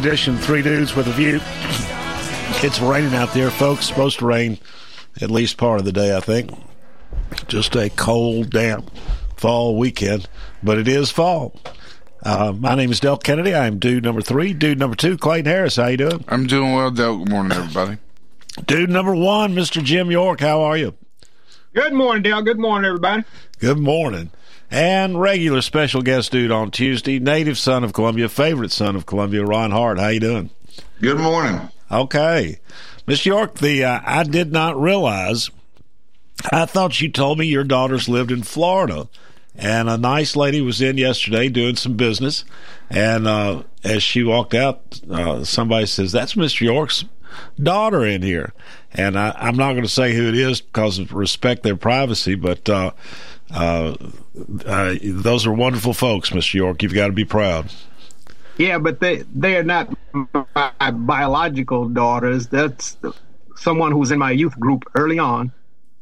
Edition, Three Dudes with a View. It's raining out there, folks. Supposed to rain at least part of the day, I think. Just a cold, damp fall weekend, but it is fall. Uh, my name is Delk Kennedy. I am dude number three. Dude number two, Clayton Harris. How you doing? I'm doing well, Del. Good morning, everybody. Dude number one, Mr. Jim York. How are you? Good morning, Dale. Good morning, everybody. Good morning. And regular special guest dude on Tuesday, native son of Columbia, favorite son of Columbia, Ron Hart. How you doing? Good morning. Okay. Miss York, the uh, I did not realize. I thought you told me your daughters lived in Florida, and a nice lady was in yesterday doing some business, and uh, as she walked out, uh, somebody says, "That's Miss York's daughter in here," and I, I'm not going to say who it is because of respect their privacy, but. Uh, uh, those are wonderful folks, Mr. York. You've got to be proud. Yeah, but they they are not my biological daughters. That's someone who was in my youth group early on,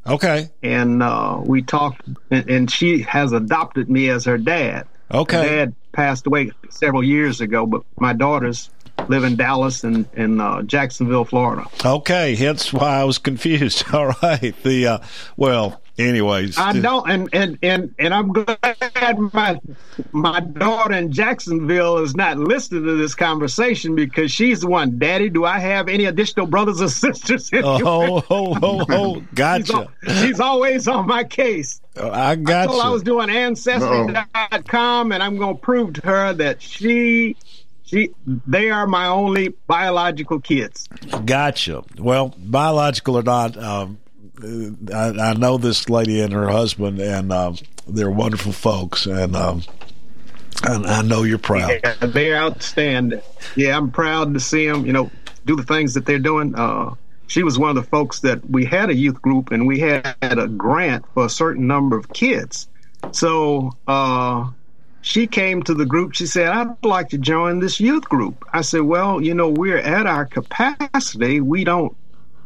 Okay. and uh, we talked. And, and she has adopted me as her dad. Okay. Her dad passed away several years ago, but my daughters live in Dallas and in uh, Jacksonville, Florida. Okay, hence why I was confused. All right. The uh well, anyways. I don't, and and and and I'm glad my my daughter in Jacksonville is not listening to this conversation because she's the one. Daddy, do I have any additional brothers or sisters? in your Oh, oh, oh, oh, gotcha. al- she's always on my case. I I got told her I was you. doing ancestry.com and I'm going to prove to her that she she they are my only biological kids. Gotcha. Well, biological or not, um, I, I know this lady and her husband, and um, they're wonderful folks, and um, and I know you're proud. Yeah, they're outstanding. Yeah, I'm proud to see them, you know, do the things that they're doing. Uh, she was one of the folks that we had a youth group and we had a grant for a certain number of kids. So uh, she came to the group. She said, I'd like to join this youth group. I said, Well, you know, we're at our capacity. We don't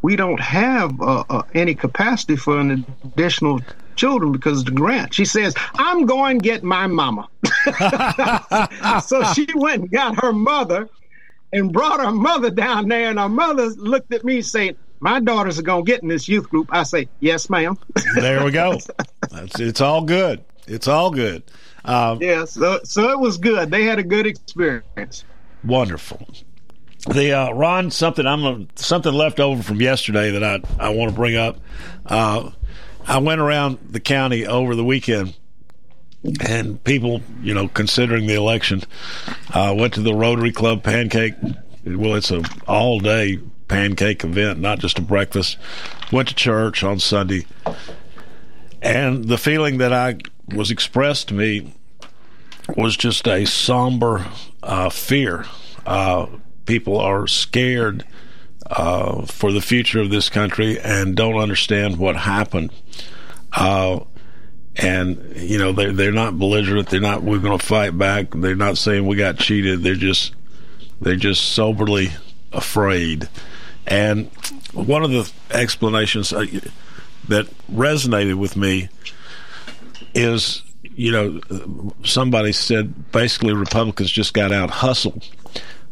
we don't have uh, uh, any capacity for an additional children because of the grant. She says, I'm going to get my mama. so she went and got her mother and brought her mother down there. And her mother looked at me saying, my daughters are going to get in this youth group. I say, yes, ma'am. There we go. That's, it's all good. It's all good. Um, yeah, so, so it was good. They had a good experience. Wonderful. The uh, Ron, something I'm something left over from yesterday that I I want to bring up. Uh, I went around the county over the weekend, and people, you know, considering the election, uh, went to the Rotary Club pancake. Well, it's a all day pancake event, not just a breakfast. Went to church on Sunday, and the feeling that I was expressed to me was just a somber uh, fear. Uh, people are scared uh, for the future of this country and don't understand what happened. Uh, and you know they're they're not belligerent. They're not. We're going to fight back. They're not saying we got cheated. They're just they're just soberly afraid. And one of the explanations uh, that resonated with me is you know, somebody said basically Republicans just got out hustled.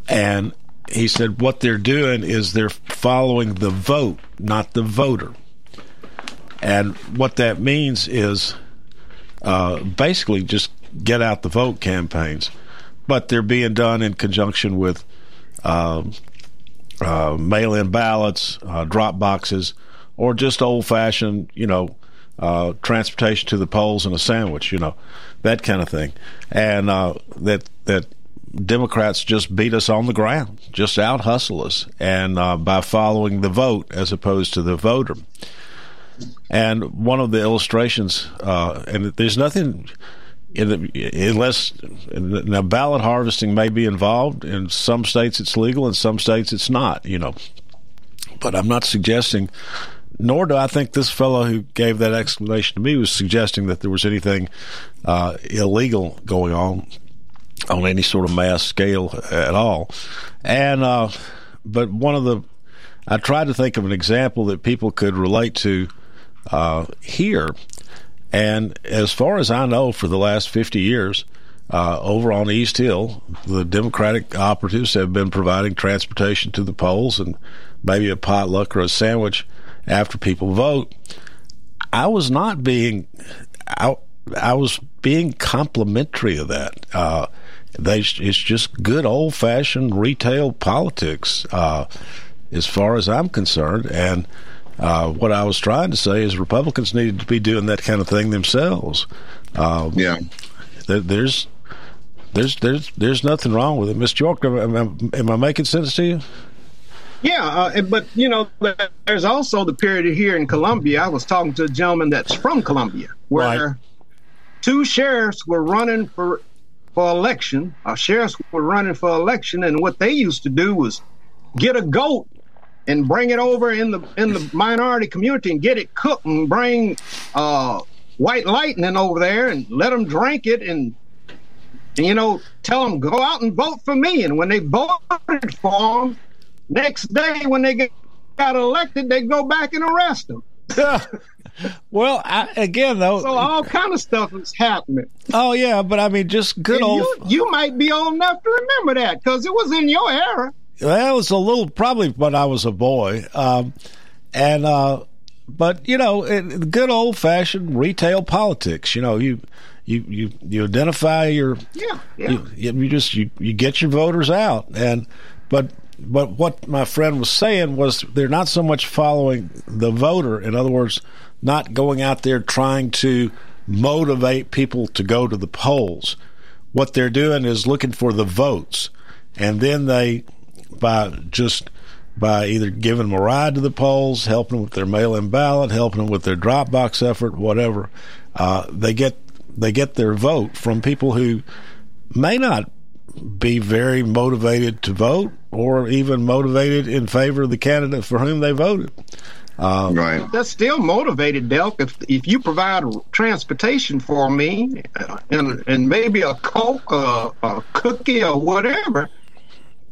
And he said what they're doing is they're following the vote, not the voter. And what that means is uh, basically just get out the vote campaigns. But they're being done in conjunction with uh, uh, mail in ballots, uh, drop boxes, or just old fashioned, you know, uh, transportation to the polls and a sandwich, you know, that kind of thing, and uh, that that Democrats just beat us on the ground, just out hustle us, and uh, by following the vote as opposed to the voter. And one of the illustrations, uh, and there's nothing in the, unless now ballot harvesting may be involved. In some states, it's legal. In some states, it's not. You know, but I'm not suggesting. Nor do I think this fellow who gave that explanation to me was suggesting that there was anything uh, illegal going on on any sort of mass scale at all. And uh, but one of the I tried to think of an example that people could relate to uh, here. And as far as I know, for the last 50 years, uh, over on East Hill, the Democratic operatives have been providing transportation to the polls and maybe a potluck or a sandwich after people vote. I was not being, I, I was being complimentary of that. Uh, they, it's just good old fashioned retail politics, uh, as far as I'm concerned. And uh, what I was trying to say is Republicans needed to be doing that kind of thing themselves. Uh, Yeah. there, there's there's there's there's nothing wrong with it, Miss York. Am, am, am I making sense to you? Yeah, uh, but you know, there's also the period here in Columbia. I was talking to a gentleman that's from Columbia, where Right. two sheriffs were running for for election. Our sheriffs were running for election, and what they used to do was get a goat and bring it over in the in the minority community and get it cooked and bring uh, white lightning over there and let them drink it and you know, tell them go out and vote for me. And when they voted for him, next day when they got elected, they go back and arrest them. well, I, again though. So all kind of stuff is happening. oh yeah, but I mean, just good And old. you, you might be old enough to remember that because it was in your era. Well, it was a little probably when I was a boy, um, and uh, but you know, it, good old fashioned retail politics. You know, you you you you identify your Yeah, yeah. you, you just you, you get your voters out and but but what my friend was saying was they're not so much following the voter in other words not going out there trying to motivate people to go to the polls. What they're doing is looking for the votes and then they by just by either giving them a ride to the polls helping them with their mail-in ballot helping them with their Dropbox effort whatever uh, they get they get their vote from people who may not be very motivated to vote or even motivated in favor of the candidate for whom they voted. Right. That's still motivated, Delk. If if you provide transportation for me, uh, and and maybe a coke, uh, a cookie, or whatever,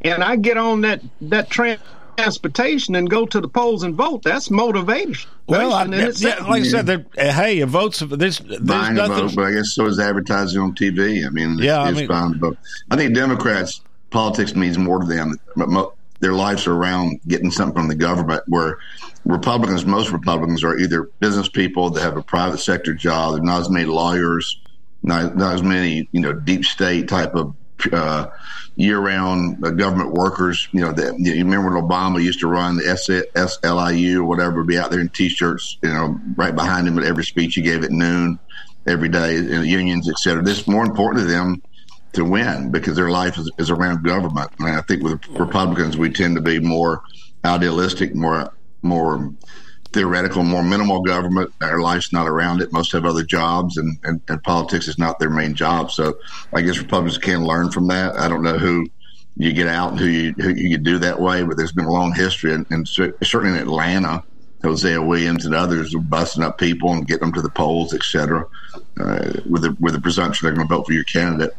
and I get on that that tran- transportation and go to the polls and vote, that's motivation. Well, I, in yeah, itself. like I said, there- uh, hey, a vote's there's there's Buying a nothing. vote, but I guess so is advertising on TV. I mean, Yeah, I it's mean- buying a vote. I think Democrats politics means more to them. But mo- their lives are around getting something from the government. Where Republicans, most Republicans, are either business people that have a private sector job. There's not as many lawyers, not, not as many you know deep state type of uh, year-round uh, government workers. You know, that you remember when Obama used to run the SEIU or whatever, be out there in t-shirts, you know, right behind him at every speech he gave at noon every day, you know, unions, et cetera. This is more important to them to win because their life is, is around government. And I think with Republicans, we tend to be more idealistic, more more theoretical, more minimal government. Our life's not around it. Most have other jobs, and, and, and politics is not their main job. So I guess Republicans can learn from that. I don't know who you get out and who you who you do that way, but there's been a long history, and, and certainly in Atlanta. Hosea Williams and others are busting up people and getting them to the polls, et cetera, uh, with the with the presumption they're going to vote for your candidate.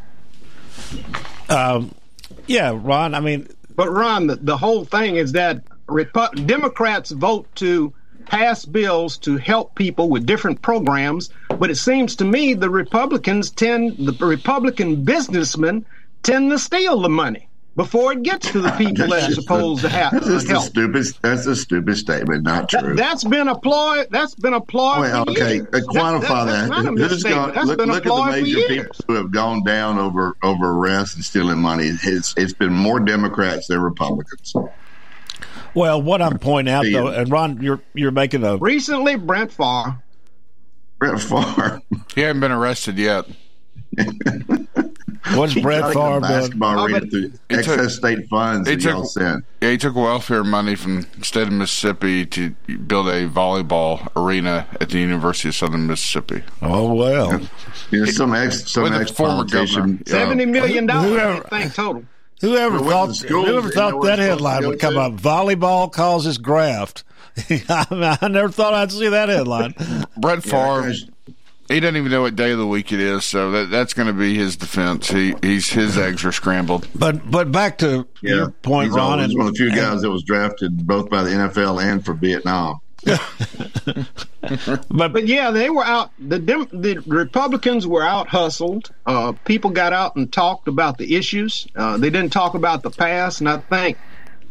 Yeah, Ron. I mean, But Ron, the, the whole thing is that Repu- Democrats vote to pass bills to help people with different programs, but it seems to me the Republicans tend, the Republican businessmen tend to steal the money before it gets to the people that's supposed to have That's a help. stupid. That's a stupid statement. Not That, true. that's been applied. That's been applied. Well, for okay, uh, quantify that. a misstatement. gone- That's look been look at the major people who have gone down over over arrests and stealing money. It's it's been more Democrats than Republicans. Well, what I'm pointing out though, and Ron, you're you're making a Recently, Brent Favre. Brett Favre. He hasn't been arrested yet. what's He Brett got Favre basketball Oh, arena through He excess took- state funds he took- sent. Yeah, he took welfare money from the state of Mississippi to build a volleyball arena at the University of Southern Mississippi. Oh well, You know, some ex, some ex former governor. politician. Yeah. Seventy million dollars, Whoever- I think total. Whoever Went to thought whoever thought that it's supposed to headline would come to. up? Volleyball causes graft. I, never thought I'd see that headline. Brett Yeah, Favre, he doesn't even know what day of the week it is, so that, that's going to be his defense. He he's his eggs are scrambled. But but back to Yeah, your point, he's Ron. always and- one of the few and- guys that was drafted both by the NFL and for Vietnam. but But yeah, they were out. The Dem- the Republicans were out hustled. Uh, people got out and talked about the issues. Uh, they didn't talk about the past, and I think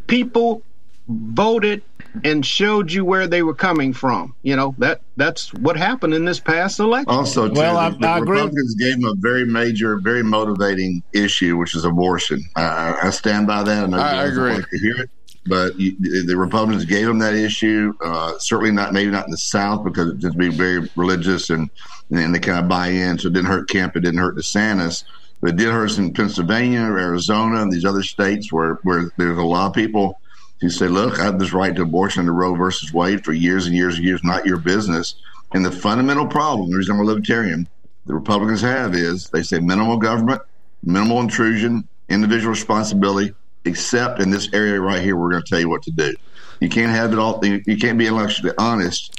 people voted and showed you where they were coming from. You know that that's what happened in this past election. Also, too, Well, I- the, the I agree. Republicans gave him a very major, very motivating issue, which is abortion. I, I stand by that. I I agree. like to hear it, but the Republicans gave him that issue. Uh, certainly not, maybe not in the South because it tends to be very religious and and they kind of buy in. So it didn't hurt Kemp, it didn't hurt DeSantis, but it did hurt in Pennsylvania, Arizona, and these other states where where there's a lot of people who say, "Look, I have this right to abortion under Roe versus Wade for years and years and years, not your business." And the fundamental problem, the reason I'm a libertarian, the Republicans have is they say minimal government, minimal intrusion, individual responsibility, except in this area right here, we're going to tell you what to do. You can't have it all. You you can't be intellectually honest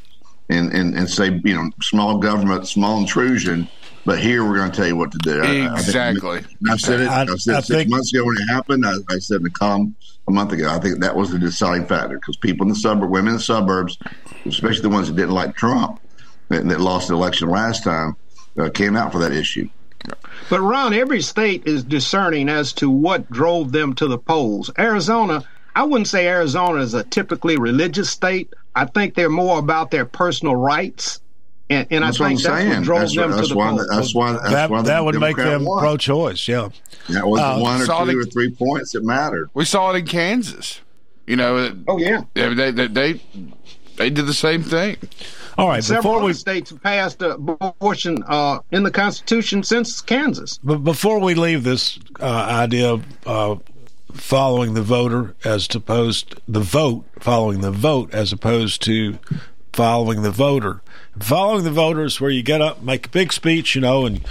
and, and, and say, you know, small government, small intrusion, but here we're going to tell you what to do. I- I Exactly. I said it. I, I- said I six think- months ago when it happened. I, I said in the column a month ago. I think that was the deciding factor because people in the suburb, women in the suburbs, especially the ones that didn't like Trump, that, that lost the election last time, uh, came out for that issue. But Ron, every state is discerning as to what drove them to the polls. Arizona, I wouldn't say Arizona is a typically religious state. I think they're more about their personal rights, and, and I That's what I'm think that's saying. what drove That's, them that's to the why. polls. That's why. That's that why the that would make them won. pro-choice. Yeah. That was Uh, one or saw two the- or three points that mattered. We saw it in Kansas. You know, oh yeah, they they they, they, they did the same thing. All right. several we states have passed abortion uh, in the Constitution since Kansas. But before we leave this uh, idea of uh, following the voter as opposed the vote, following the vote as opposed to following the voter, following the voter is where you get up, make a big speech, you know, and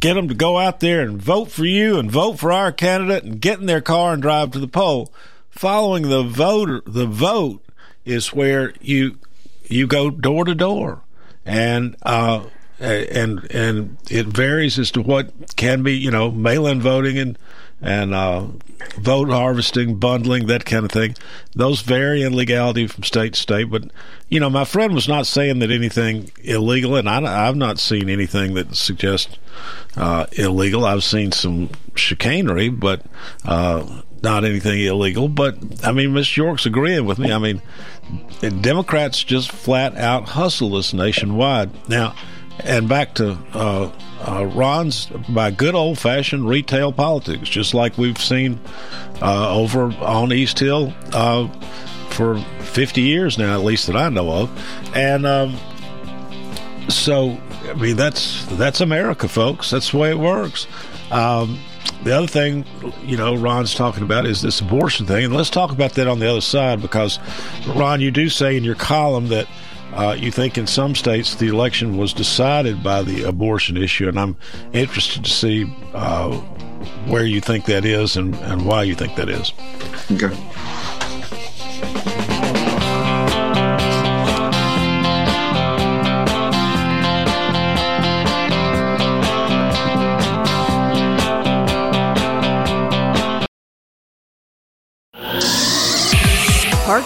get them to go out there and vote for you and vote for our candidate and get in their car and drive to the poll. Following the voter, the vote is where you you go door to door, and uh, and and it varies as to what can be, you know, mail-in voting and and uh, vote harvesting, bundling, that kind of thing. Those vary in legality from state to state. But you know, my friend was not saying that anything illegal, and I, I've not seen anything that suggests uh, illegal. I've seen some chicanery, but uh, not anything illegal. But I mean, Miss York's agreeing with me. I mean, Democrats just flat out hustle us nationwide now. And back to uh, uh, Ron's by good old fashioned retail politics, just like we've seen uh, over on East Hill uh, for 50 years now, at least that I know of. And um, so, I mean, that's that's America, folks. That's the way it works. Um, the other thing, you know, Ron's talking about is this abortion thing, and let's talk about that on the other side because, Ron, you do say in your column that uh, you think in some states the election was decided by the abortion issue, and I'm interested to see uh, where you think that is and, and why you think that is. Okay.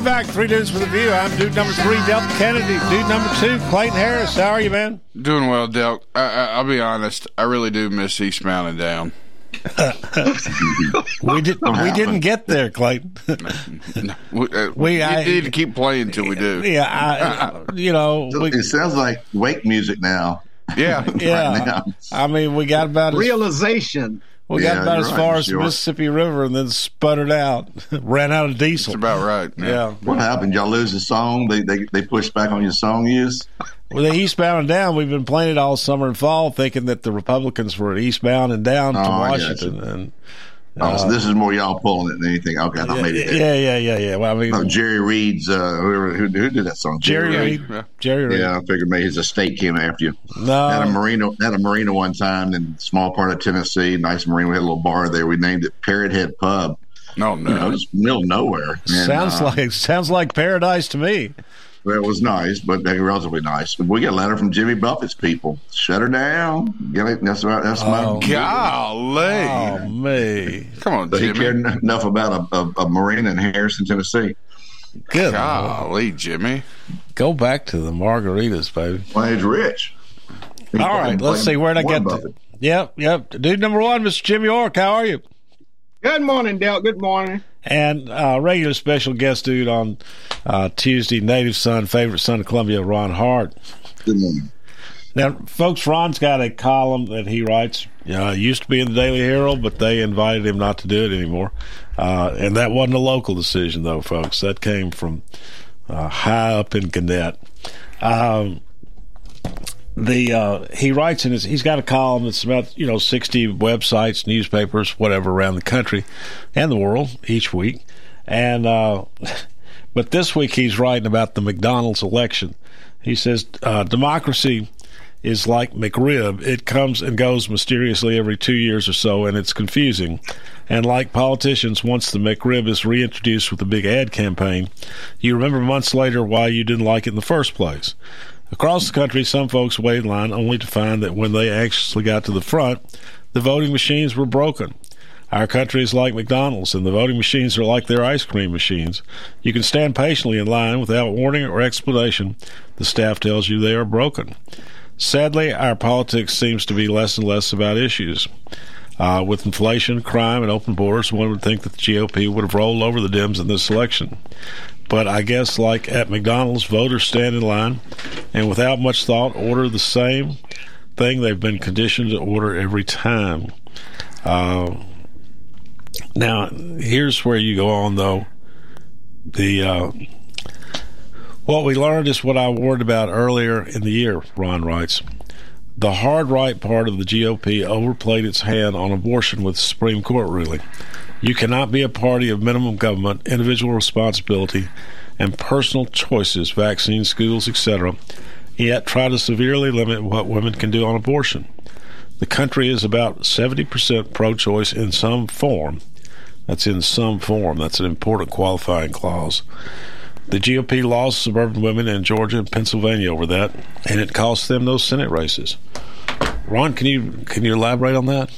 We're back. Three dudes for the view. I'm dude number three, Delk Kennedy. Dude number two, Clayton Harris. How are you, man? Doing well, Delk. I, I, I'll be honest. I really do miss Eastbound and Down. we did. We didn't get there, Clayton. We, uh, We- I- need to keep playing until we do. yeah, I, you know, we, it sounds like wake music now. Yeah, yeah. now. I mean, we got about as, Realization. We Yeah, got about as right, far as the. Mississippi River, and then sputtered out, ran out of diesel. That's about right. Yeah. What happened? Y'all lose the song? They they they pushed back on your song use. Well, the eastbound and down. We've been playing it all summer and fall, thinking that the Republicans were eastbound and down to Oh, I Washington, and Oh, so Uh, this is more y'all pulling it than anything. Okay, I thought yeah, maybe yeah, yeah, yeah, yeah. Well, I mean, Oh, Jerry Reed's uh, whoever who, who did that song? Jerry Reed. Jerry Reed. Yeah, I figured maybe his estate came after you. No. Had a marina, had a marina one time in a small part of Tennessee. Nice marina. We had a little bar there. We named it Parrot Head Pub. No, You know, just middle of nowhere. And, sounds uh, like sounds like paradise to me. Well, it was nice, but uh, relatively nice. We got a letter from Jimmy Buffett's people. Shut her down. Get it? That's right. That's my Oh, golly. Oh me. Come on, But he Jimmy. cared enough about a, a, a marina in Harrison, Tennessee. Good. Golly, Jimmy. Go back to the margaritas, baby. Well, he's rich. He's All right, let's see where would I get Buffett. to. Yep, yep. Dude number one, Mr. Jimmy York. How are you? Good morning, Dale. Good morning. And uh, regular special guest dude on uh, Tuesday, native son, favorite son of Columbia, Ron Hart. Good morning. Now, folks, Ron's got a column that he writes. Uh, used to be in the Daily Herald, but they invited him not to do it anymore. Uh, and that wasn't a local decision, though, folks. That came from uh, high up in Gannett. Um, the uh, he writes in his he's got a column that's about you know 60 websites newspapers whatever around the country and the world each week. And uh, but this week he's writing about the mcdonald's election. He says uh, democracy is like mcrib. It comes and goes mysteriously every two years or so and it's confusing. And like politicians once the mcrib is reintroduced with a big ad campaign you remember months later why you didn't like it in the first place Across the country, some folks waited in line only to find that when they actually got to the front, the voting machines were broken. Our country is like McDonald's, and the voting machines are like their ice cream machines. You can stand patiently in line without warning or explanation. The staff tells you they are broken. Sadly, our politics seems to be less and less about issues. Uh, with inflation, crime, and open borders, one would think that the GOP would have rolled over the Dems in this election. But I guess, like at McDonald's, voters stand in line and without much thought order the same thing they've been conditioned to order every time. Uh, now, here's where you go on, though. The uh, what we learned is what I warned about earlier in the year. Ron writes. The hard right part of the GOP overplayed its hand on abortion with the Supreme Court ruling. You cannot be a party of minimum government, individual responsibility, and personal choices, vaccines, schools, etc., yet try to severely limit what women can do on abortion. The country is about 70% pro choice in some form. That's in some form. That's an important qualifying clause. The GOP lost suburban women in Georgia and Pennsylvania over that, and it cost them those Senate races. Ron, can you can you elaborate on that?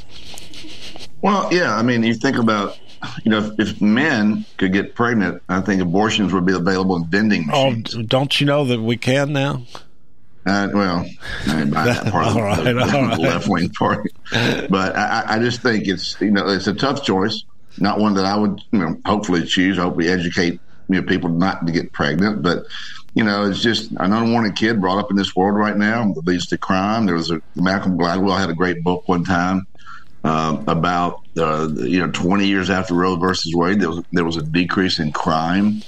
Well, yeah. I mean, you think about, you know, if, if men could get pregnant, I think abortions would be available in vending Oh, machines. d- don't you know that we can now? Uh, well, I buying that part of All right, the, right. left wing party, but I, I I just think it's you know it's a tough choice, not one that I would you know hopefully choose. I hope we educate you know people not to get pregnant, but you know it's just an unwanted kid brought up in this world right now that leads to crime. There was a Malcolm Gladwell had a great book one time um, about uh, you know 20 years after Roe versus Wade, there was there was a decrease in crime.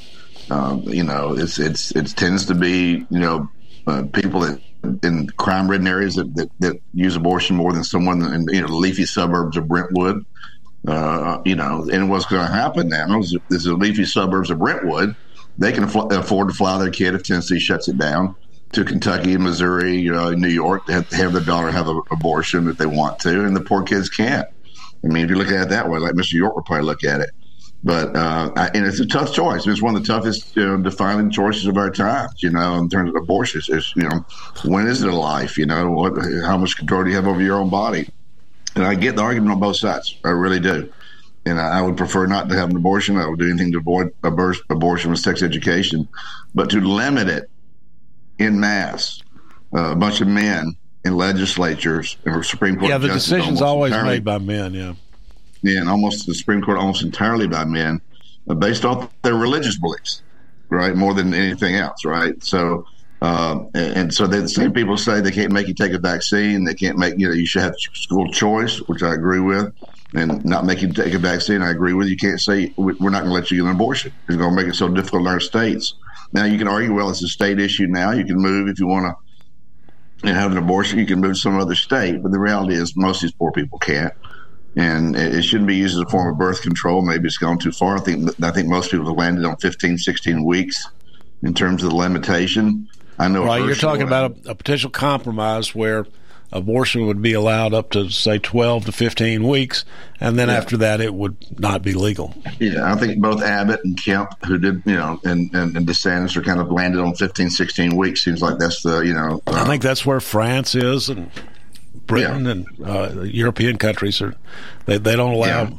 Um, you know, it's it's it tends to be you know uh, people that in crime-ridden areas that, that, that use abortion more than someone in you know the leafy suburbs of Brentwood. Uh, you know, and what's going to happen now is, is the leafy suburbs of Brentwood. They can afford to fly their kid if Tennessee shuts it down to Kentucky, Missouri, you know, New York. They have, have their daughter have an abortion if they want to, and the poor kids can't. I mean, if you look at it that way, like Mr. York would probably look at it. But uh, I, and it's a tough choice. It's one of the toughest you know, defining choices of our times. You know, in terms of abortions, you know, when is it a life? You know, what? How much control do you have over your own body? And I get the argument on both sides. I really do. And I I would prefer not to have an abortion. I would do anything to avoid abor- abortion with sex education, but to limit it in mass, uh, a bunch of men in legislatures and Supreme Court. yeah, the decision's always made by men. Yeah. yeah, and almost the Supreme Court almost entirely by men, uh, based off their religious beliefs, right? More than anything else, right? So, um, and, and so the same people say they can't make you take a vaccine. They can't make you know you should have school choice, which I agree with, and not make you take a vaccine. I agree with. You can't say we- we're not going to let you get an abortion. It's going to make it so difficult in our states. Now you can argue, well, it's a state issue. Now you can move if you want to and have an abortion, you can move to some other state. But the reality is, most of these poor people can't. and it, it shouldn't be used as a form of birth control. Maybe it's gone too far. I think I think most people have landed on 15, 16 weeks in terms of the limitation. I know. Right, you're talking about a, a potential compromise where abortion would be allowed up to say 12 to 15 weeks, and then Yeah. after that it would not be legal. Yeah, I think both Abbott and Kemp, who did, you know, and, and, and DeSantis are kind of landed on 15, 16 weeks. Seems like that's the, you know, I think that's where France is, and Britain and uh, European countries are. They, they don't allow Yeah.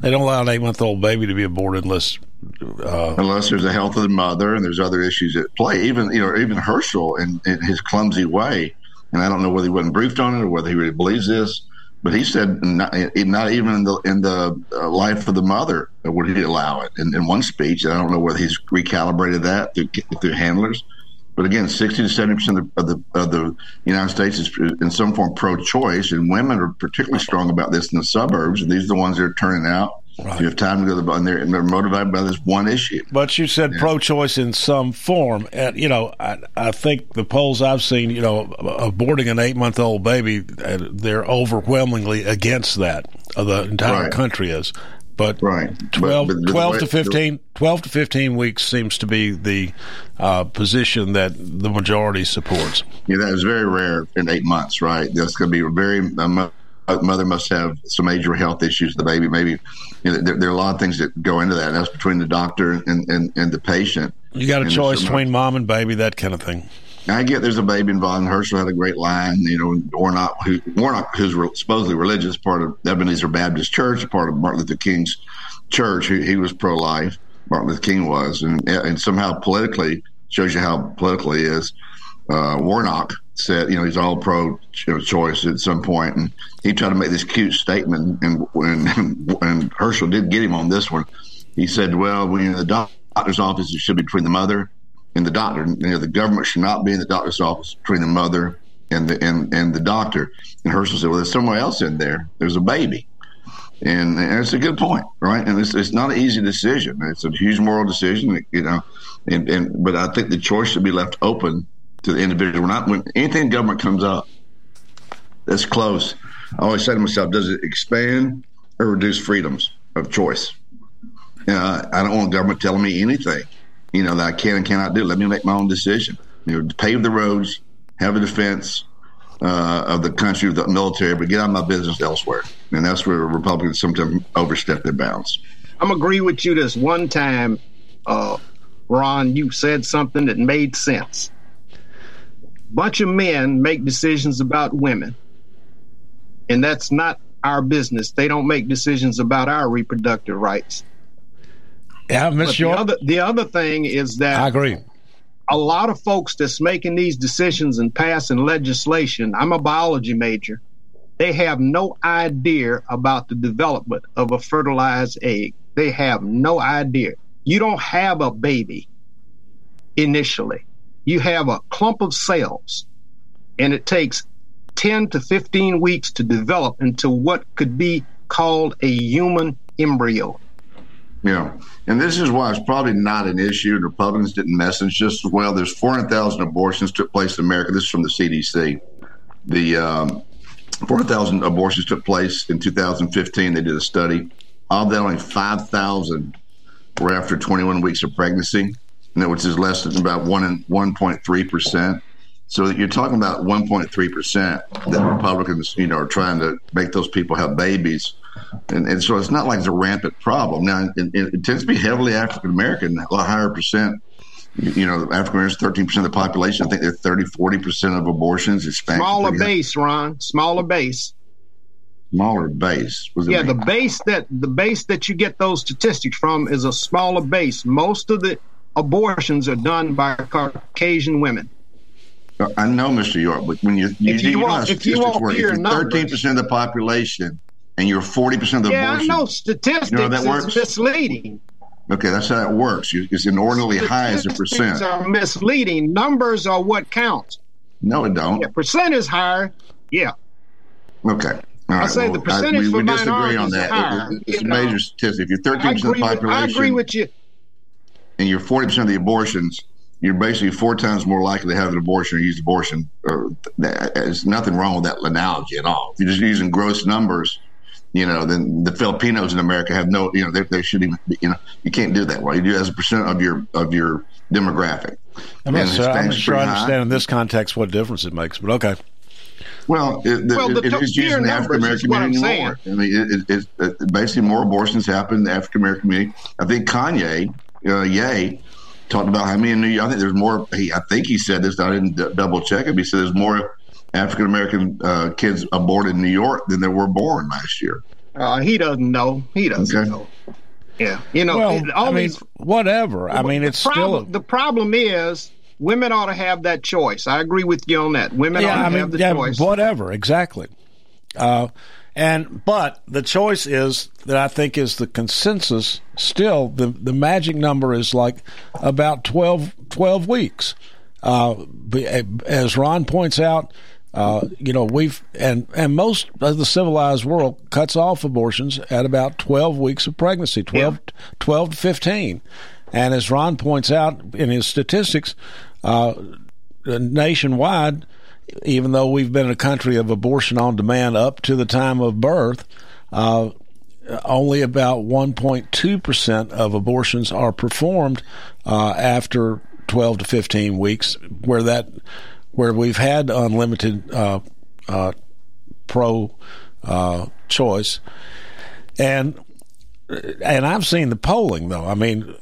they don't allow an eight month old baby to be aborted unless. Uh, unless there's the health of the mother and there's other issues at play. Even you know, even Herschel in, in his clumsy way, and I don't know whether he wasn't briefed on it or whether he really believes this, but he said not, not even in the in the uh, life of the mother would he allow it. In, in one speech, I don't know whether he's recalibrated that through, through handlers. But again, sixty to seventy percent of the of the United States is in some form pro-choice, and women are particularly strong about this in the suburbs. And these are the ones that are turning out. You have time to go to the and they're, and they're motivated by this one issue. But you said pro-choice in some form, and you know, I, I think the polls I've seen, you know, aborting an eight-month-old baby, uh, they're overwhelmingly against that. Uh, the entire Right. country is, but right. 12, But- but 12 way- to the- 15, 12 to fifteen weeks seems to be the uh, position that the majority supports. Yeah, that is very rare in eight months, right? That's going to be very. A mo- a mother must have some major health issues. The baby, maybe. You know, there, there are a lot of things that go into that. And that's between the doctor and, and, and the patient. You got a And choice between mom and baby, that kind of thing. I get there's a baby involved. And Herschel had a great line, you know, Warnock, who, Warnock, who's re- supposedly religious, part of Ebenezer Baptist Church, part of Martin Luther King's church. He, he was pro-life. Martin Luther King was, and and somehow politically shows you how political he is. Uh, Warnock said, you know, he's all pro-choice at some point, and he tried to make this cute statement. And when when Herschel did get him on this one, he said, "Well, when you're in the doctor's office, it should be between the mother and the doctor. You know, the government should not be in the doctor's office between the mother and the and, and the doctor." And Herschel said, "Well, there's somewhere else in there. There's a baby." And, and it's a good point, right? And it's, it's not an easy decision. It's a huge moral decision, you know. And, and but I think the choice should be left open to the individual. Not when anything government comes up that's close. I always say to myself, does it expand or reduce freedoms of choice? I don't want government telling me anything, you know, that I can and cannot do. Let me make my own decision. You know, pave the roads, have a defense uh, of the country, of the military, but get out of my business elsewhere. And that's where Republicans sometimes overstep their bounds. I'm agree with you this one time, uh, Ron. You said something that made sense. Bunch of men make decisions about women, and that's not our business. They don't make decisions about our reproductive rights. Yeah, Miss But the other, the other thing is that I agree. a lot of folks that's making these decisions and passing legislation, I'm a biology major, they have no idea about the development of a fertilized egg. They have no idea. You don't have a baby initially, you have a clump of cells, and it takes 10 to 15 weeks to develop into what could be called a human embryo. Yeah. And this is why it's probably not an issue. and Republicans didn't message just as well. There's 400,000 abortions took place in America. This is from the CDC. The um, 400,000 abortions took place in 2015. They did a study. Of that, only 5,000 were after 21 weeks of pregnancy, which is less than about one and 1.3 percent. So you're talking about 1.3 percent that Republicans, you know, are trying to make those people have babies, and, and so it's not like it's a rampant problem. Now it, it, it tends to be heavily African American, a lot higher percent. You know, African Americans, 13 percent of the population. I think they're 30, 40 percent of abortions. Hispanics, Smaller base, Ron, smaller base. smaller base. Yeah, the base that the base that you get those statistics from is a smaller base. Most of the abortions are done by Caucasian women. I know, Mr. York, but when you you, If you you want- if you statistics want work. If you're numbers- 13 percent of the population and you're 40 percent of the yeah, abortions, I know statistics You know that works? is misleading. okay, that's how it works. You, it's inordinately high as a percent. Are misleading. Numbers are what counts. No, it don't. Yeah, percent is higher. Yeah. Okay. All I right. say the percentage we, for we disagree on that. higher, It- it's a know. major statistic. If you're 13% of the with, I population agree with you. And you're 40 percent of the abortions, you're basically four times more likely to have an abortion or use abortion. Or, there's nothing wrong with that analogy at all. If you're just using gross numbers, you know, then the Filipinos in America have no, you know, they, they shouldn't even, be, you know, you can't do that. Well, you do as a percent of your of your demographic. I'm not And sure, I'm Hispanics not sure I pretty high. understand in this context what difference it makes, but okay. Well, it, the, Well, the it, top it's tier using the African American what I'm community more. I mean, it, it, it's it, basically more abortions happen in the African American community. I think Kanye, uh, Ye, talked about how many in New York. I think there's more. He, I think he said this. I didn't d- double check it. But he said there's more African American uh, kids aborted in New York than there were born last year. Uh, he doesn't know. He doesn't Okay. know. Yeah, you know, well, all I mean, these whatever. I mean, it's problem, still. the problem is women ought to have that choice. I agree with you on that. Women ought to I mean, have the yeah, choice. whatever, exactly. Uh, and but the choice is that I think is the consensus. Still, the the magic number is like about 12, 12 weeks. Uh, as Ron points out, uh, you know we've and and most of the civilized world cuts off abortions at about twelve weeks of pregnancy, 12, 12 to fifteen. And as Ron points out in his statistics, uh, nationwide, even though we've been a country of abortion on demand up to the time of birth, uh, only about 1.2% of abortions are performed uh, after 12 to 15 weeks, where that where we've had unlimited uh, uh, pro uh, choice, and and I've seen the polling though. I mean,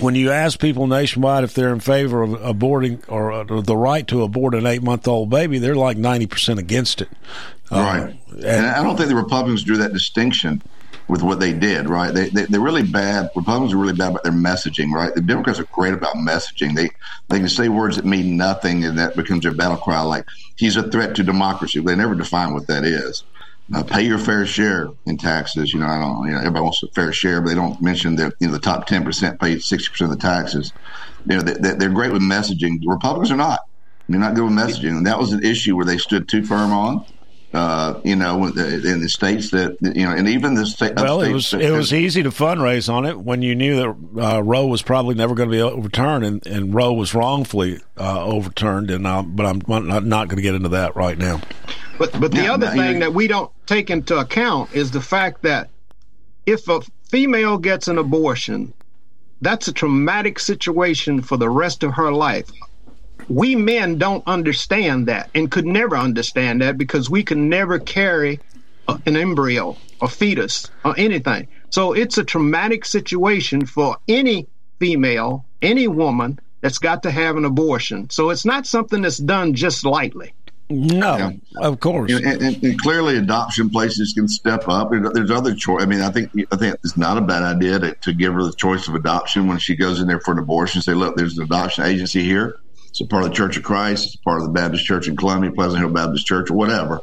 when you ask people nationwide if they're in favor of aborting or, uh, the right to abort an eight month old baby, they're like ninety percent against it. Uh, right. And, I don't think the Republicans drew that distinction with what they did, right? They, they, they're really bad. Republicans are really bad about their messaging, right? The Democrats are great about messaging. They they can say words that mean nothing, and that becomes their battle cry. Like he's a threat to democracy. They never define what that is. Uh, pay your fair share in taxes. You know, I don't. You know, everybody wants a fair share, but they don't mention that you know the top ten percent pay sixty percent of the taxes. You know, they, they're great with messaging. The Republicans are not. They're not good with messaging, and that was an issue where they stood too firm on. Uh, you know, in the states that you know, and even the state. Well, it was states- it was easy to fundraise on it when you knew that uh, Roe was probably never going to be overturned, and, and Roe was wrongfully uh, overturned. And uh, but I'm not, not going to get into that right now. But but the Yeah, other no, thing you- that we don't take into account is the fact that if a female gets an abortion, that's a traumatic situation for the rest of her life. We men don't understand that and could never understand that because we can never carry a- an embryo, a fetus, or anything. So it's a traumatic situation for any female, any woman that's got to have an abortion. So it's not something that's done just lightly. No, of course. And, and, and clearly, adoption places can step up. There's other choice. I mean, I think I think it's not a bad idea to, to give her the choice of adoption when she goes in there for an abortion. Say, look, there's an adoption agency here. It's a part of the Church of Christ. It's part of the Baptist Church in Columbia, Pleasant Hill Baptist Church, or whatever.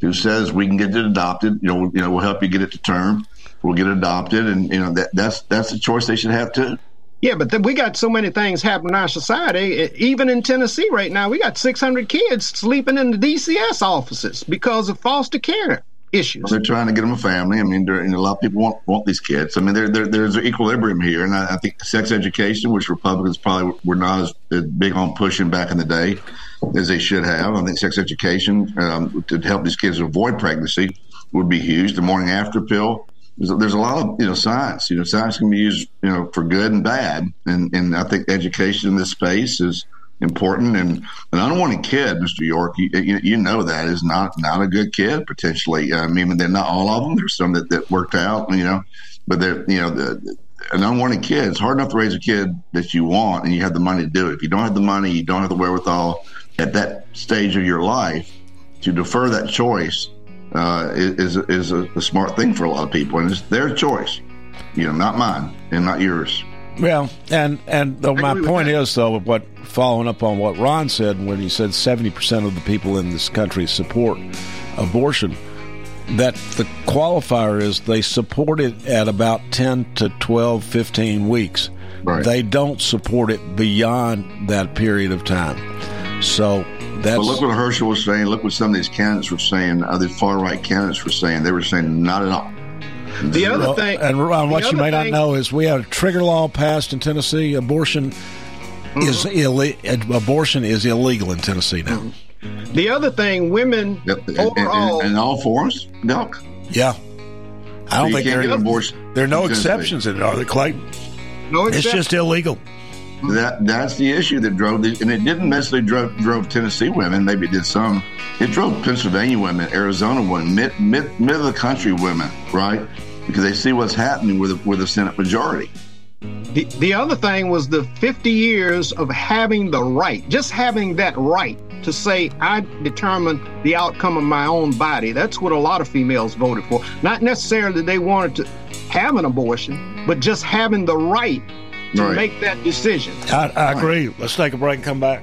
Who says we can get it adopted? You know, you know, we'll help you get it to term. We'll get it adopted, and you know that that's that's the choice they should have too. Yeah, but then we got so many things happening in our society. Even in Tennessee right now, we got 600 kids sleeping in the DCS offices because of foster care issues. They're trying to get them a family. I mean, a lot of people want, want these kids. I mean, there, there, there's an equilibrium here. And I, I think sex education, which Republicans probably were not as, big on pushing back in the day as they should have. I think sex education um, to help these kids avoid pregnancy would be huge. The morning after pill. There's, a- there's a lot of you know science. You know, science can be used you know for good and bad. And and I think education in this space is important. And an unwanted kid, Mr. York, you, you, know that is not not a good kid potentially. I mean, they're not all of them. There's some that, that worked out, you know, but they're you know the. An unwanted kid, it's hard enough to raise a kid that you want and you have the money to do it. If you don't have the money, you don't have the wherewithal at that stage of your life to defer that choice uh, is is a, a smart thing for a lot of people, and it's their choice, you know, not mine and not yours. Well, and and though my point is though, what following up on what Ron said when he said seventy percent of the people in this country support abortion, that the qualifier is they support it at about ten to 12, 15 weeks. Right. They don't support it beyond that period of time. So that's But look what Herschel was saying. Look what some of these candidates were saying. Other far right candidates were saying. They were saying not at all. The other Well, thing, and Ron, what you other may not know is we have a trigger law passed in Tennessee. Abortion is Mm-hmm. ille- abortion is illegal in Tennessee now. The other thing, women Yep. And, and- overall, and- and all forms, milk. Yeah, I don't So you think can't there, get an abortion there are no in exceptions in it, are there, Clayton? No exceptions. It's just illegal. That that's the issue that drove the, and it didn't necessarily drove, drove Tennessee women. Maybe it did some. It drove Pennsylvania women, Arizona women, mid mid mid of the country women, right? Because they see what's happening with the, with the Senate majority. The, the other thing was the 50 years of having the right, just having that right to say, I determine the outcome of my own body. That's what a lot of females voted for. Not necessarily that they wanted to have an abortion, but just having the right to Right. make that decision. I, I agree. Let's take a break and come back.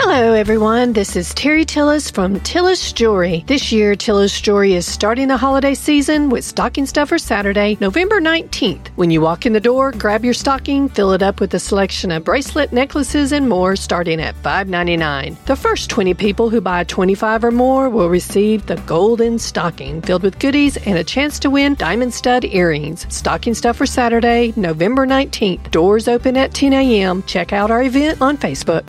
Hello, everyone. This is Terry Tillis from Tillis Jewelry. This year, Tillis Jewelry is starting the holiday season with Stocking Stuffer Saturday, November 19th. When you walk in the door, grab your stocking, fill it up with a selection of bracelet, necklaces, and more starting at $5.99. The first 20 people who buy 25 or more will receive the Golden Stocking filled with goodies and a chance to win diamond stud earrings. Stocking Stuffer Saturday, November 19th. Doors open at 10 a.m. Check out our event on Facebook.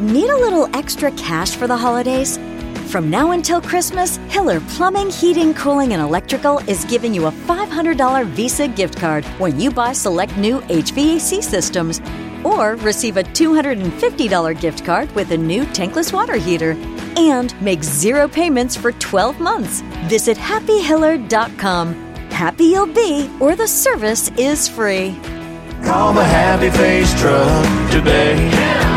Need a little extra cash for the holidays? From now until Christmas, Hiller Plumbing, Heating, Cooling, and Electrical is giving you a $500 Visa gift card when you buy select new HVAC systems. Or receive a $250 gift card with a new tankless water heater. And make zero payments for 12 months. Visit happyhiller.com. Happy you'll be, or the service is free. Call the Happy Face Truck today.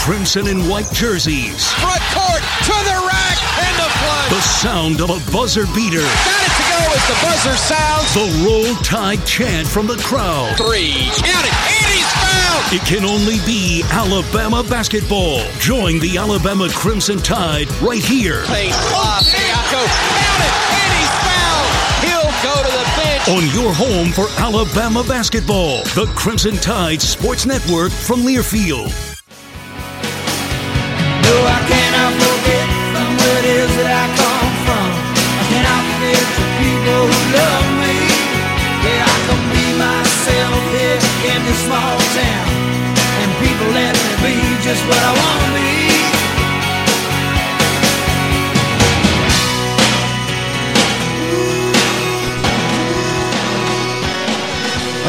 Crimson and white jerseys. Front court to the rack and the plunge. The sound of a buzzer beater. Got it to go as the buzzer sounds. The roll tide chant from the crowd. Three. Count it. And he's fouled. It can only be Alabama basketball. Join the Alabama Crimson Tide right here Pace off. Siako. Count it. And he's fouled. He'll go to the bench. on your home for Alabama basketball. The Crimson Tide Sports Network from Learfield.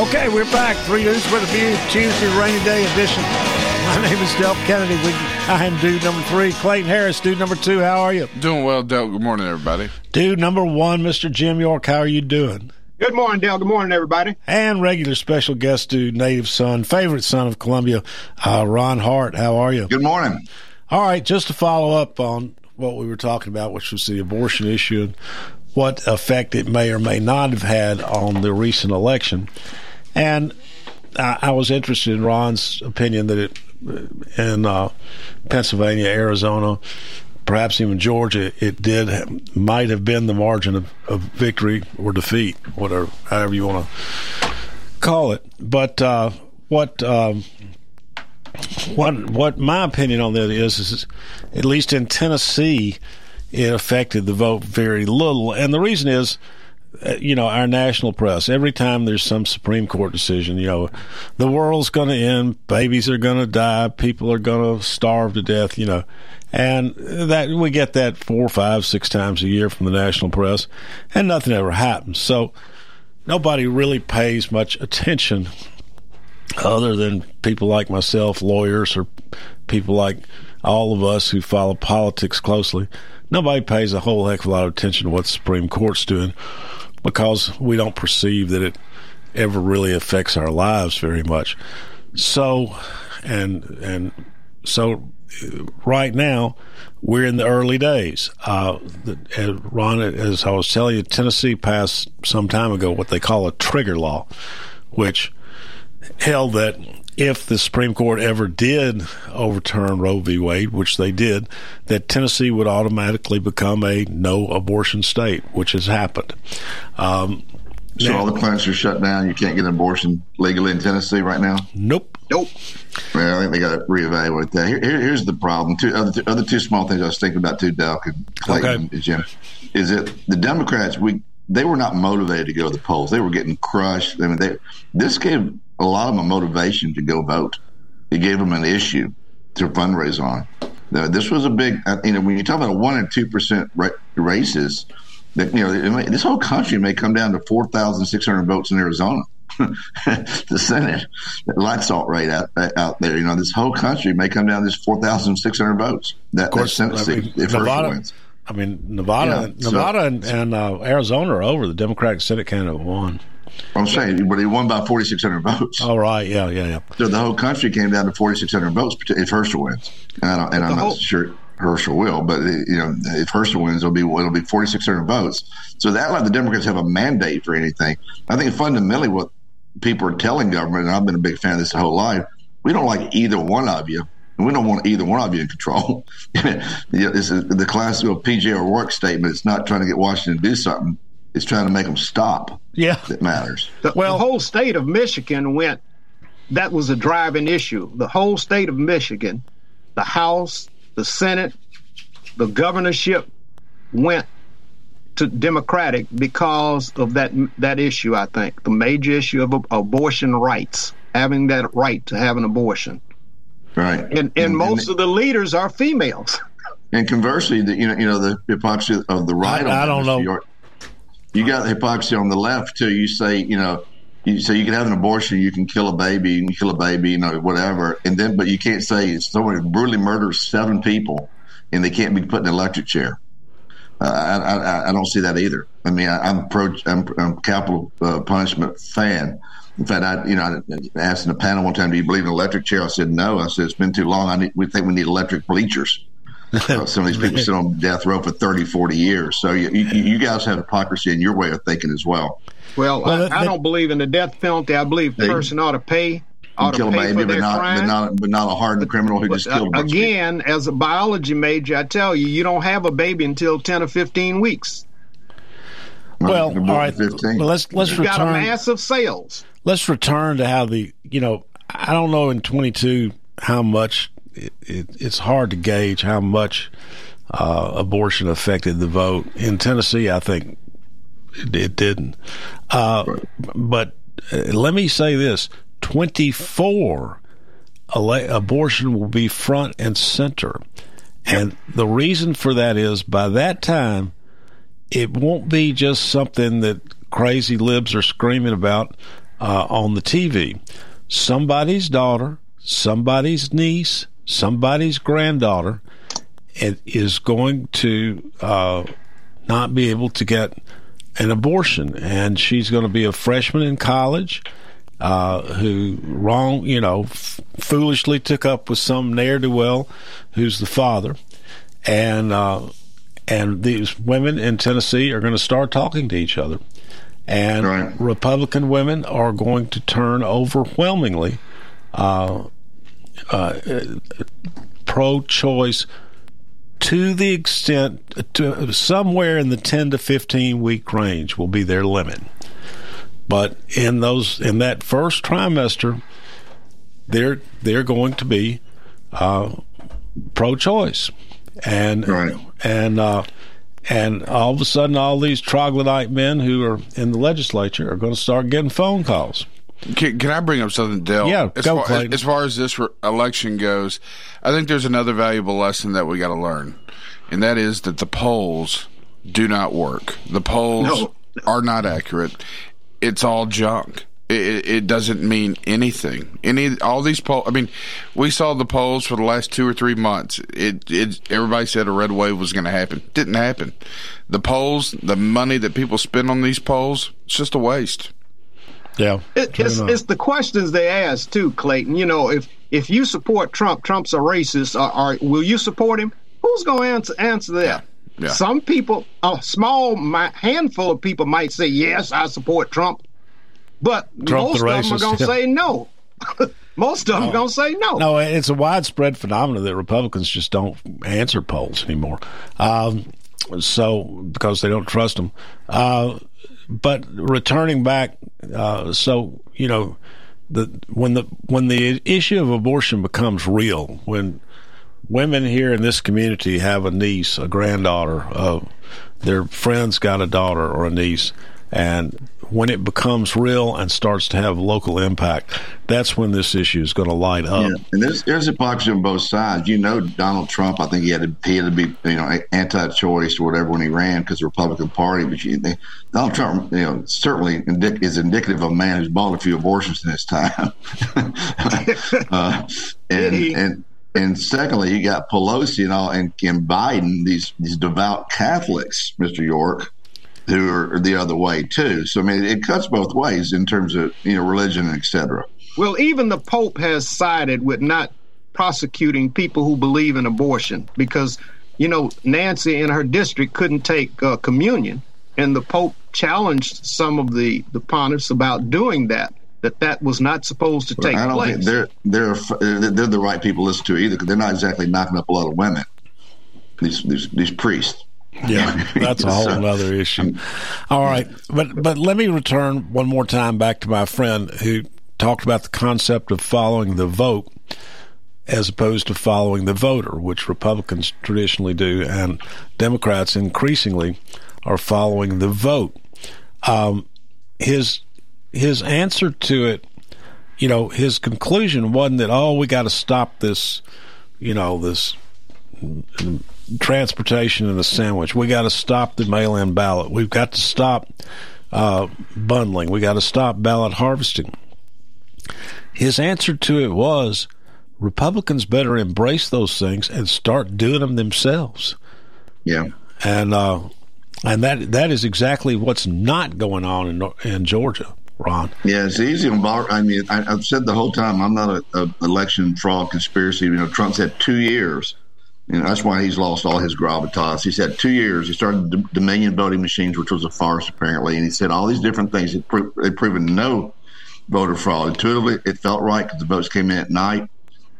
Okay, we're back. Three Dudes with a View, Tuesday, rainy day edition. My name is Delk Kennedy. We, I am dude number three. Clayton Harris, dude number two. How are you? Doing well, Del. Good morning, everybody. Dude number one, Mr. Jim York. How are you doing? Good morning, Dale. Good morning, everybody. And regular special guest dude, native son, favorite son of Columbia, uh, Ron Hart. How are you? Good morning. All right, just to follow up on what we were talking about, which was the abortion issue and what effect it may or may not have had on the recent election. And I, I was interested in Ron's opinion that it in uh, Pennsylvania, Arizona, perhaps even Georgia, it did might have been the margin of, of victory or defeat, whatever, however you want to call it. But uh, what um, what what my opinion on that is is at least in Tennessee, it affected the vote very little, and the reason is Uh, you know, our national press, every time there's some Supreme Court decision, you know, the world's going to end, babies are going to die, people are going to starve to death, you know, and that we get that four, five, six times a year from the national press, and nothing ever happens. So nobody really pays much attention other than people like myself, lawyers, or people like all of us who follow politics closely. Nobody pays a whole heck of a lot of attention to what the Supreme Court's doing because we don't perceive that it ever really affects our lives very much. So, and and so, right now we're in the early days. Uh, Ron, as I was telling you, Tennessee passed some time ago what they call a trigger law, which held that if the Supreme Court ever did overturn Roe v. Wade, which they did, that Tennessee would automatically become a no abortion state, which has happened. Um, so now, all the clinics are shut down. You can't get an abortion legally in Tennessee right now. Nope. Nope. Well, I think they got to reevaluate that. Here, here's the problem. Two other, two, other two small things I was thinking about too, Doc and Clayton, okay. Jim, is that the Democrats we they were not motivated to go to the polls. They were getting crushed. I mean, they, this gave a lot of them a motivation to go vote. It gave them an issue to fundraise on. Now, this was a big, uh, you know, when you talk about one and two percent races, that you know, may, this whole country may come down to four thousand six hundred votes in Arizona. the Senate, the light salt rate out, out there. You know, this whole country may come down to just four thousand six hundred votes. That, of course, that Senate seat, Nevada, wins. I mean, Nevada, yeah, Nevada, so, and, and uh, Arizona are over. The Democratic Senate candidate won. I'm saying, but he won by 4,600 votes. All right, yeah, yeah, yeah. So the whole country came down to 4,600 votes if Herschel wins, and, and I'm not sure Herschel will, but you know, if Herschel wins, it'll be it'll be 4,600 votes. So that let the Democrats have a mandate for anything. I think fundamentally what people are telling government, and I've been a big fan of this whole life, we don't like either one of you. And we don't want either one of you in control. this is the classical PJ O'Rourke statement. It's not trying to get Washington to do something It's trying to make them stop. Yeah, that matters. The, well, the whole state of Michigan went. That was a driving issue. The whole state of Michigan, the House, the Senate, the governorship went to Democratic because of that that issue. I think the major issue of abortion rights, having that right to have an abortion. Right. And and, and most and, of the leaders are females. And conversely, the, you know, you know, the hypocrisy of the right. I, I don't know you got the hypocrisy on the left too. You say, you know, you say you can have an abortion, you can kill a baby, you can kill a baby, you know, whatever, and then but you can't say someone brutally murders seven people and they can't be put in an electric chair. Uh, I, I, I, don't see that either. I mean, I, am pro, I'm, I'm capital uh, punishment fan. In fact, I, you know, I asked in the panel one time, "Do you believe in electric chair?" I said, "No." I said, "It's been too long. I need, we think we need electric bleachers." Uh, some of these people sit on death row for 30, 40 years. So you, you, you, guys have hypocrisy in your way of thinking as well. Well, well I, I, don't believe in the death penalty. I believe the person ought to pay. Ought kill to pay a baby, but not, but not, but not a hardened criminal who but, just killed. Uh, again, as a biology major, I tell you, you don't have a baby until ten or fifteen weeks. Well, all right. 15. Well, let's let's you return. Got a massive sales. Let's return to how the you know I don't know in twenty two how much it, it, it's hard to gauge how much uh, abortion affected the vote in Tennessee. I think it, it didn't. Uh, right. But uh, let me say this: twenty four abortion will be front and center, and the reason for that is by that time it won't be just something that crazy libs are screaming about uh, on the TV. Somebody's daughter, somebody's niece, somebody's granddaughter is going to uh, not be able to get an abortion, and she's going to be a freshman in college. Uh, who wrong, you know, f- foolishly took up with some ne'er do well, who's the father, and uh, and these women in Tennessee are going to start talking to each other, and right. Republican women are going to turn overwhelmingly uh, uh, pro-choice to the extent to somewhere in the 10 to 15 week range will be their limit but in those in that first trimester they're they're going to be uh, pro-choice and right. and uh, And all of a sudden, all these troglodyte men who are in the legislature are going to start getting phone calls. Can, can I bring up something, Dale? Yeah, as go, far, Clayton. as far as this re- election goes, I think there's another valuable lesson that we got to learn, and that is that the polls do not work. The polls No. are not accurate. It's all junk. It, it, it doesn't mean anything. Any all these polls. I mean, we saw the polls for the last two or three months. It it everybody said a red wave was going to happen. Didn't happen. The polls, the money that people spend on these polls, it's just a waste. Yeah, It, it's, it's the questions they ask too, Clayton. You know, if if you support Trump, Trump's a racist. Or, or will you support him? Who's going to answer answer that? Yeah. Some people, a small handful of people might say yes, I support Trump, but Trump the most of them are going to yeah. say no. most of them are going to say no. No, it's a widespread phenomenon that Republicans just don't answer polls anymore. Um, so because they don't trust them. Uh, but returning back, uh, so you know, the when the when the issue of abortion becomes real, when women here in this community have a niece, a granddaughter, uh, their friends got a daughter or a niece, and when it becomes real and starts to have local impact, that's when this issue is going to light up. Yeah, and there's there's hypocrisy on both sides. You know, Donald Trump. I think he had to he had to be you know anti-choice or whatever when he ran because the Republican Party. But you, they, Donald Trump, you know, certainly indic- is indicative of a man who's bought a few abortions in his time. uh, and and and secondly, you got Pelosi and all, and, and Biden, these these devout Catholics, Mister York, who are the other way too. So I mean, it cuts both ways in terms of you know religion, etc. Well, even the Pope has sided with not prosecuting people who believe in abortion because, you know, Nancy in her district couldn't take uh, communion, and the Pope challenged some of the the pontiffs about doing that. That that was not supposed to take I don't place. think they're they're they're the right people to listen to either because they're not exactly knocking up a lot of women. These these, these priests. Yeah, that's a whole other issue. All right, but but let me return one more time back to my friend who talked about the concept of following the vote as opposed to following the voter, which Republicans traditionally do, and Democrats increasingly are following the vote. Um, his his answer to it, you know, his conclusion wasn't that oh we got to stop this, you know, this transportation and a sandwich. We got to stop the mail-in ballot. We've got to stop uh, bundling. We got to stop ballot harvesting. His answer to it was Republicans better embrace those things and start doing them themselves. Yeah. And uh, and that that is exactly what's not going on in in Georgia, Ron. Yeah, it's easy on bar. I mean, I, I've said the whole time I'm not a, a election fraud conspiracy. You know, Trump's had two years. Know, that's why he's lost all his gravitas. He's had two years. He started the Dominion voting machines, which was a farce apparently, and he said all these different things. It pro- they've proven no voter fraud. Intuitively, it felt right because the votes came in at night.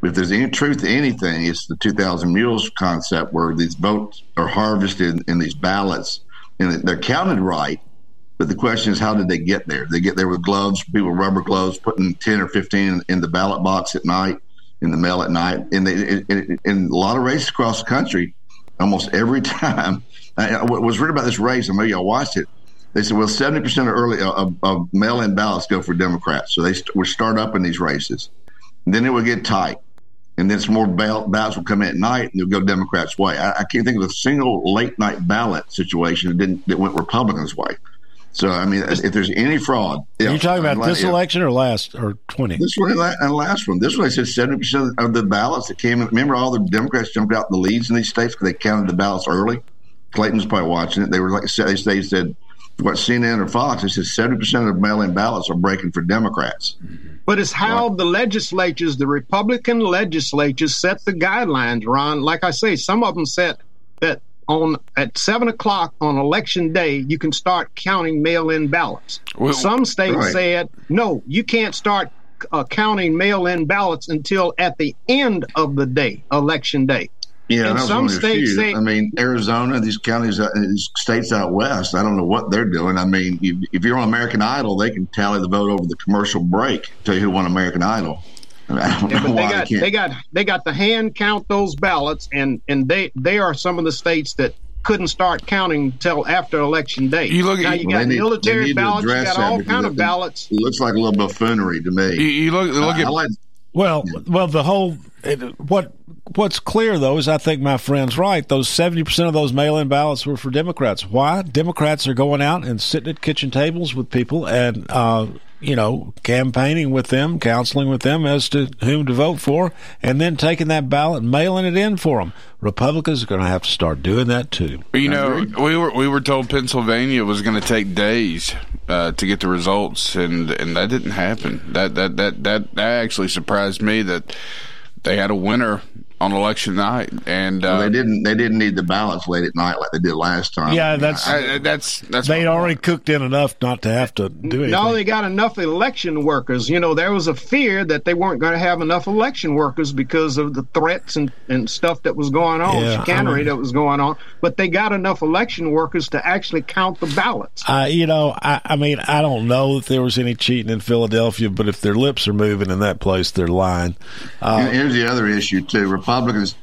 But if there's any truth to anything, it's the 2,000 mules concept where these votes are harvested in these ballots and they're counted right. But the question is, how did they get there? They get there with gloves, people with rubber gloves, putting 10 or 15 in, in the ballot box at night, in the mail at night. And they, in a lot of races across the country, almost every time, I, was written about this race, and maybe I watched it. They said, well, 70% of early of, of mail in ballots go for Democrats. So they st- would start up in these races. And then it would get tight. And then some more ball- ballots would come in at night and they'll go Democrats' way. I, I can't think of a single late night ballot situation that didn't that went Republicans' way. So I mean, if there's any fraud, Are you talking about yeah, this yeah. election or last or twenty? This one and last one. This one, I said seventy percent of the ballots that came in. Remember, all the Democrats jumped out the leads in these states because they counted the ballots early. Clayton was probably watching it. They were like, they they said, what CNN or Fox? They said seventy percent of mail-in ballots are breaking for Democrats. But it's how the legislatures, the Republican legislatures, set the guidelines, Ron. Like I say, some of them set that on at seven o'clock on election day, you can start counting mail-in ballots. Well, some states right. said no, you can't start uh, counting mail-in ballots until at the end of the day, election day. Yeah, and some states say I mean, Arizona, these counties, uh, these states out west. I don't know what they're doing. I mean, if, if you're on American Idol, they can tally the vote over the commercial break, tell you who won American Idol. I, don't Yeah, know but they got can't. they got they got the hand count those ballots, and and they they are some of the states that couldn't start counting till after election day. You look at- now you got need- military ballots, you got all kind of ballots. It looks like a little buffoonery to me. You, you look look I, at like Well, well, the whole it, what what's clear though is I think my friend's right. Those seventy percent of those mail-in ballots were for Democrats. Why? Democrats are going out and sitting at kitchen tables with people and uh, you know campaigning with them, counseling with them as to whom to vote for, and then taking that ballot and mailing it in for them. Republicans are going to have to start doing that too. You know, we were we were told Pennsylvania was going to take days uh, to get the results, and and that didn't happen. That that that that that actually surprised me that they had a winner on election night, and uh, they didn't. They didn't need the ballots late at night like they did last time. Yeah, that's I- that's that's they'd already cooked in enough not to have to do anything. No, they got enough election workers. You know, there was a fear that they weren't going to have enough election workers because of the threats and, and stuff that was going on, Yeah, I mean- that was going on. But they got enough election workers to actually count the ballots. Uh, you know, I, I mean, I don't know if there was any cheating in Philadelphia, but if their lips are moving in that place, they're lying. Uh, here's the other issue too. Republicans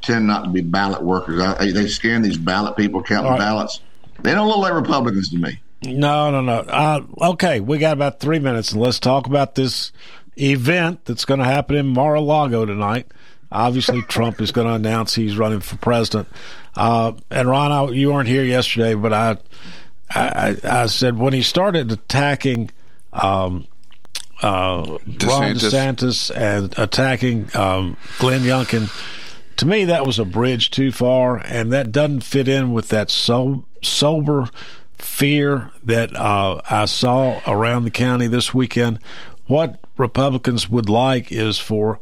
tend not to be ballot workers. I, they scan these ballot people counting right. ballots. They don't look like Republicans to me. No, no, no. Uh, okay, we got about three minutes, and let's talk about this event that's going to happen in Mar-a-Lago tonight. Obviously, Trump is going to announce he's running for president. Uh, and Ron, I, you weren't here yesterday, but I, I, I said when he started attacking um, uh, Ron DeSantis. DeSantis and attacking um, Glenn Youngkin, to me that was a bridge too far, and that doesn't fit in with that so sober fear that uh, I saw around the county this weekend. What Republicans would like is for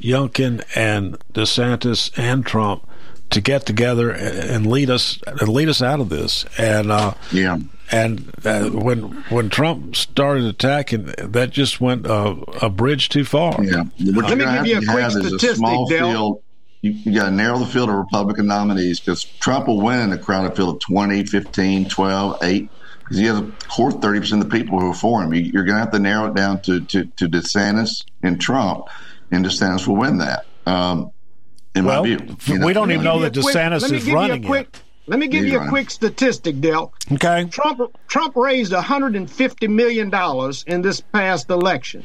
Youngkin and DeSantis and Trump to get together and lead us and lead us out of this. And uh, yeah, and uh, when when Trump started attacking, that just went uh, a bridge too far. Yeah. What Let me give you a quick have is a statistic, small Dale. Field. You, you got to narrow the field of Republican nominees because Trump will win in a crowded field of 20, 15, 12, 8. Because he has a core 30% of the people who are for him. You, you're going to have to narrow it down to, to, to DeSantis and Trump, and DeSantis will win that. Um, in Well, my view. You we don't even know that DeSantis let me is give you a running quick- Let me give He's you a running. quick statistic, Dale. Okay. Trump Trump raised 150 million dollars in this past election.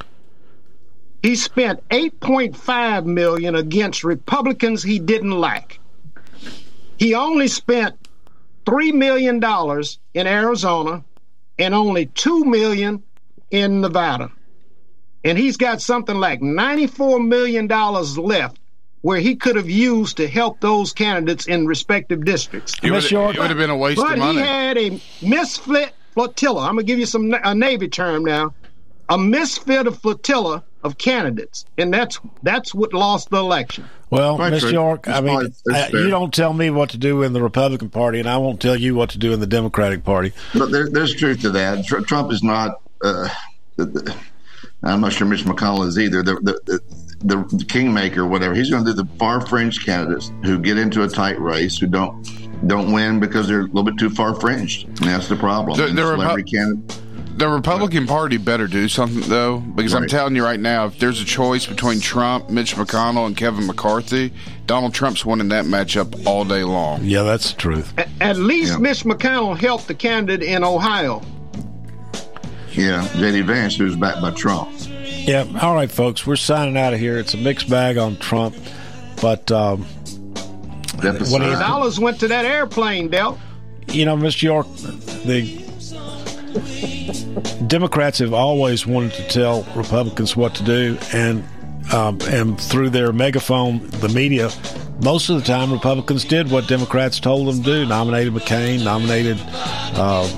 He spent 8.5 million against Republicans he didn't like. He only spent 3 million dollars in Arizona and only 2 million in Nevada. And he's got something like 94 million dollars left where he could have used to help those candidates in respective districts. It would, it would have been a waste But of money. he had a misfit flotilla. I'm gonna give you some a Navy term now. A misfit of flotilla of candidates, and that's that's what lost the election. Well, Miss. York, I mean, fine. That's uh, fair. you don't tell me what to do in the Republican Party, and I won't tell you what to do in the Democratic Party. But there, there's truth to that. Tr- Trump is not. Uh, the, the, I'm not sure Mitch McConnell is either. The, the, the, the kingmaker, whatever. He's going to do the far fringe candidates who get into a tight race who don't don't win because they're a little bit too far fringed. And that's the problem. The- And the Repu- celebrity candidate- The Republican Party better do something though, because I'm telling you right now, if there's a choice between Trump, Mitch McConnell, and Kevin McCarthy, Donald Trump's winning that matchup all day long. Yeah, that's the truth. A- At least Yeah. Mitch McConnell helped the candidate in Ohio. Yeah, J.D. Vance, who's backed by Trump. Yeah. All right, folks, we're signing out of here. It's a mixed bag on Trump, but um, what do Dollars went to that airplane, Del. you know, Mr. York, the Democrats have always wanted to tell Republicans what to do, and um, and through their megaphone, the media, most of the time Republicans did what Democrats told them to do: nominated McCain, nominated uh,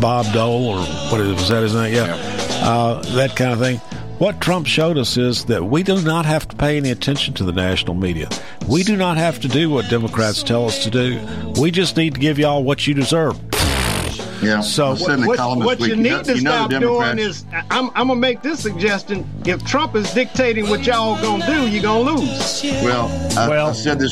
Bob Dole, or what is, was that his name? Yeah, uh, that kind of thing. What Trump showed us is that we do not have to pay any attention to the national media. We do not have to do what Democrats tell us to do. We just need to give y'all what you deserve. Yeah. So I said What, what you you need know- to you know the stop doing is, I'm, I'm gonna make this suggestion: if Trump is dictating what y'all gonna do, you're gonna lose. Well, I, I said this